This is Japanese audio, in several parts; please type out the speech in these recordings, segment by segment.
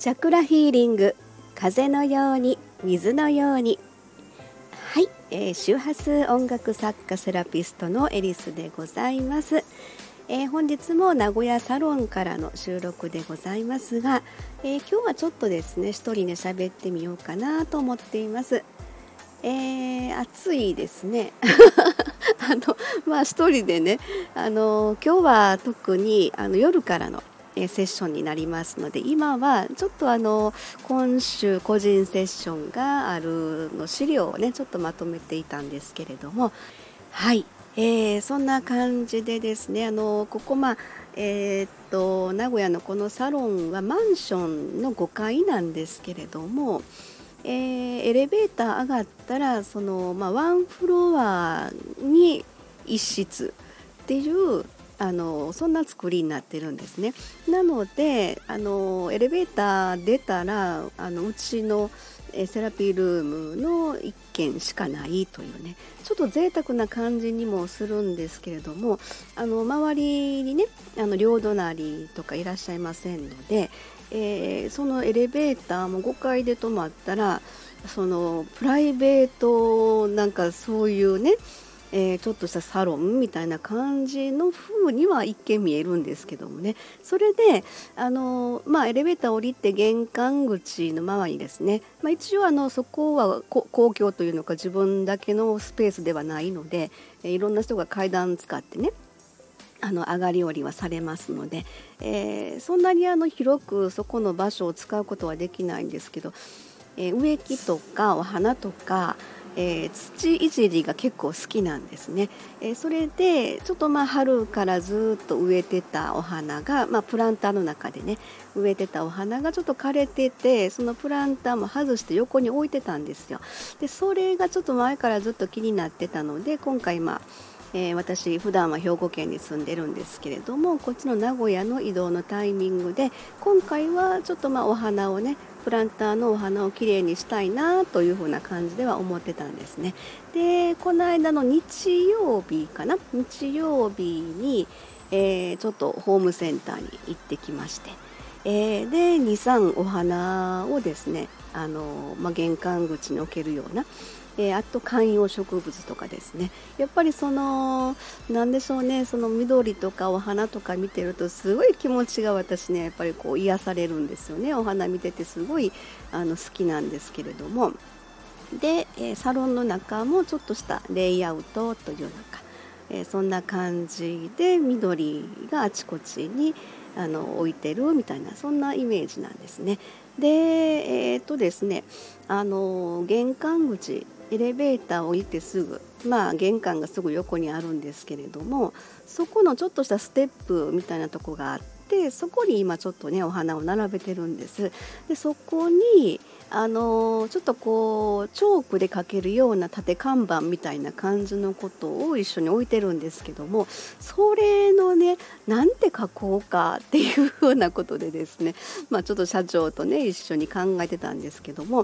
チャクラヒーリング風のように水のように。はい、えー、周波数音楽作家セラピストのエリスでございます、えー、本日も名古屋サロンからの収録でございますが、えー、今日はちょっとですね一人で喋ってみようかなと思っています。え、暑いですね。あのまあ一人でねあの今日は特にあの夜からのセッションになりますので今はちょっとあの今週個人セッションがあるの資料をねちょっとまとめていたんですけれどもはい、えー、そんな感じでですねあのここまあえー、っと名古屋のこのサロンはマンションの5階なんですけれども、えー、エレベーター上がったらその、まあ、ワンフロアに1室っていうあのそんな作りになってるんですね。なのであのエレベーター出たらあのうちのセラピールームの1軒しかないというねちょっと贅沢な感じにもするんですけれどもあの周りにねあの両隣とかいらっしゃいませんので、えー、そのエレベーターも5階で止まったらそのプライベートなんかそういうねえー、ちょっとしたサロンみたいな感じの風には一見見えるんですけどもね。それであの、まあ、エレベーター降りて玄関口の周りですね、まあ、一応あのそこは公共というのか自分だけのスペースではないので、えー、いろんな人が階段使ってねあの上がり下りはされますので、えー、そんなにあの広くそこの場所を使うことはできないんですけど、えー、植木とかお花とかえー、土いじりが結構好きなんですね、えー、それでちょっとまあ春からずっと植えてたお花が、まあ、プランターの中でね植えてたお花がちょっと枯れててそのプランターも外して横に置いてたんですよ。でそれがちょっと前からずっと気になってたので今回まあえー、私普段は兵庫県に住んでるんですけれどもこっちの名古屋の移動のタイミングで今回はちょっとまあお花をねプランターのお花をきれいにしたいなというふうな感じでは思ってたんですね。でこの間の日曜日かな？日曜日に、えー、ちょっとホームセンターに行ってきまして、えー、で23お花をですねあの、まあ、玄関口に置けるようなえー、あと観葉植物とかですね。やっぱりその何でしょうね。その緑とかお花とか見てるとすごい気持ちが私ねやっぱりこう癒されるんですよね。お花見ててすごいあの好きなんですけれども。で、え、サロンの中もちょっとしたレイアウトというのか、え、そんな感じで緑があちこちにあの置いてるみたいなそんなイメージなんですね。でえー、っとですねあの玄関口エレベーターを置いてすぐまあ玄関がすぐ横にあるんですけれどもそこのちょっとしたステップみたいなとこがあってそこに今ちょっとねお花を並べてるんです。でそこにあのちょっとこうチョークで書けるような縦看板みたいな感じのことを一緒に置いてるんですけどもそれのねなんて書こうかっていうふうなことでですね まあちょっと社長とね一緒に考えてたんですけども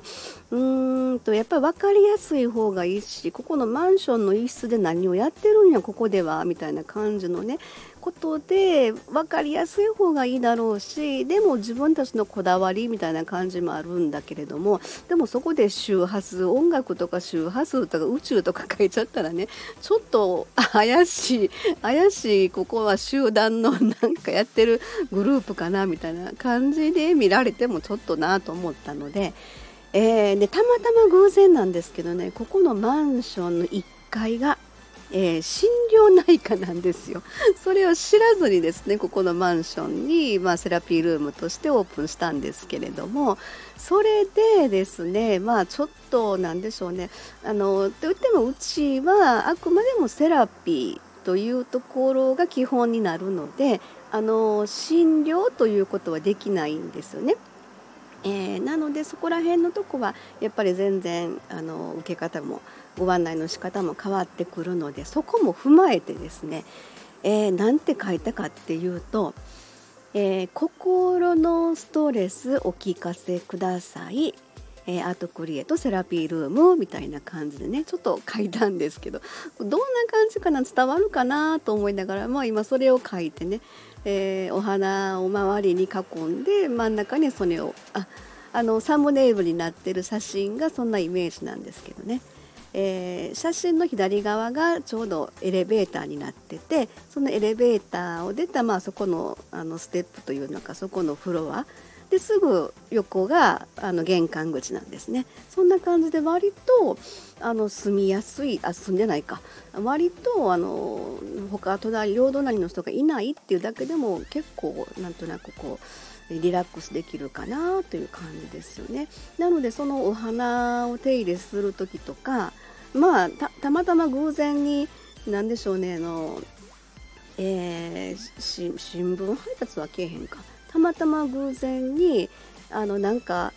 うーんとやっぱり分かりやすい方がいいしここのマンションの一室で何をやってるんやここではみたいな感じのねことで分かりやすい方がいいだろうしでも自分たちのこだわりみたいな感じもあるんだけれどもでもそこで周波数音楽とか周波数とか宇宙とか書いちゃったらねちょっと怪しい怪しいここは集団のなんかやってるグループかなみたいな感じで見られてもちょっとなと思ったので。えー、でたまたま偶然なんですけどねここのマンションの1階がえー、心療内科なんですよ。それを知らずにですねここのマンションに、まあ、セラピールームとしてオープンしたんですけれどもそれでですねまあちょっとなんでしょうねあのといってもうちはあくまでもセラピーというところが基本になるのであの診療ということはできないんですよね。えー、なのでそこら辺のとこはやっぱり全然あの受け方もご案内の仕方も変わってくるのでそこも踏まえてですね、えー、なんて書いたかっていうと、えー、心のストレスお聞かせください」えー、アートクリエイトセラピールームみたいな感じでねちょっと書いたんですけどどんな感じかな伝わるかなと思いながらまあ今それを書いてねえー、お花を周りに囲んで真ん中にそれをああのサムネイルになってる写真がそんなイメージなんですけどね。えー、写真の左側がちょうどエレベーターになっててそのエレベーターを出た、まあ、そこのあのステップというのかそこのフロアですぐ横があの玄関口なんですね。そんな感じで割とあの住みやすいあ住んでないか。割とあの他隣両隣の人がいないっていうだけでも結構なんとなくこうリラックスできるかなという感じですよね。なのでそのお花を手入れする時とかまあたまたま偶然に何でしょうねあの、えー、新聞配達はけえへんか。たまたま偶然にあのなんか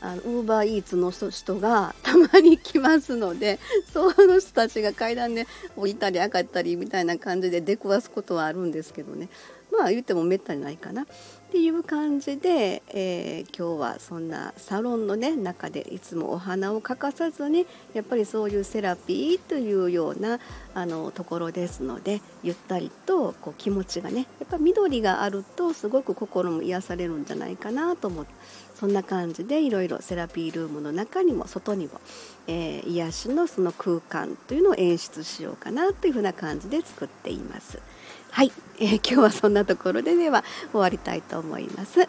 あのウーバーイーツの人がたまに来ますので その人たちが階段で降りたり上がったりみたいな感じで出くわすことはあるんですけどね。まあ言ってもめったにないかなっていう感じで、えー、今日はそんなサロンのね中でいつもお花を欠かさずにやっぱりそういうセラピーというようなあのところですのでゆったりとこう気持ちがねやっぱ緑があるとすごく心も癒されるんじゃないかなと思ってそんな感じでいろいろセラピールームの中にも外にも、えー、癒しのその空間というのを演出しようかなというふうな感じで作っています。はい、えー、今日はそんなところででは終わりたいと思います。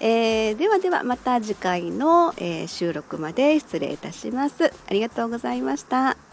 えー、ではではまた次回の、えー、収録まで失礼いたします。ありがとうございました。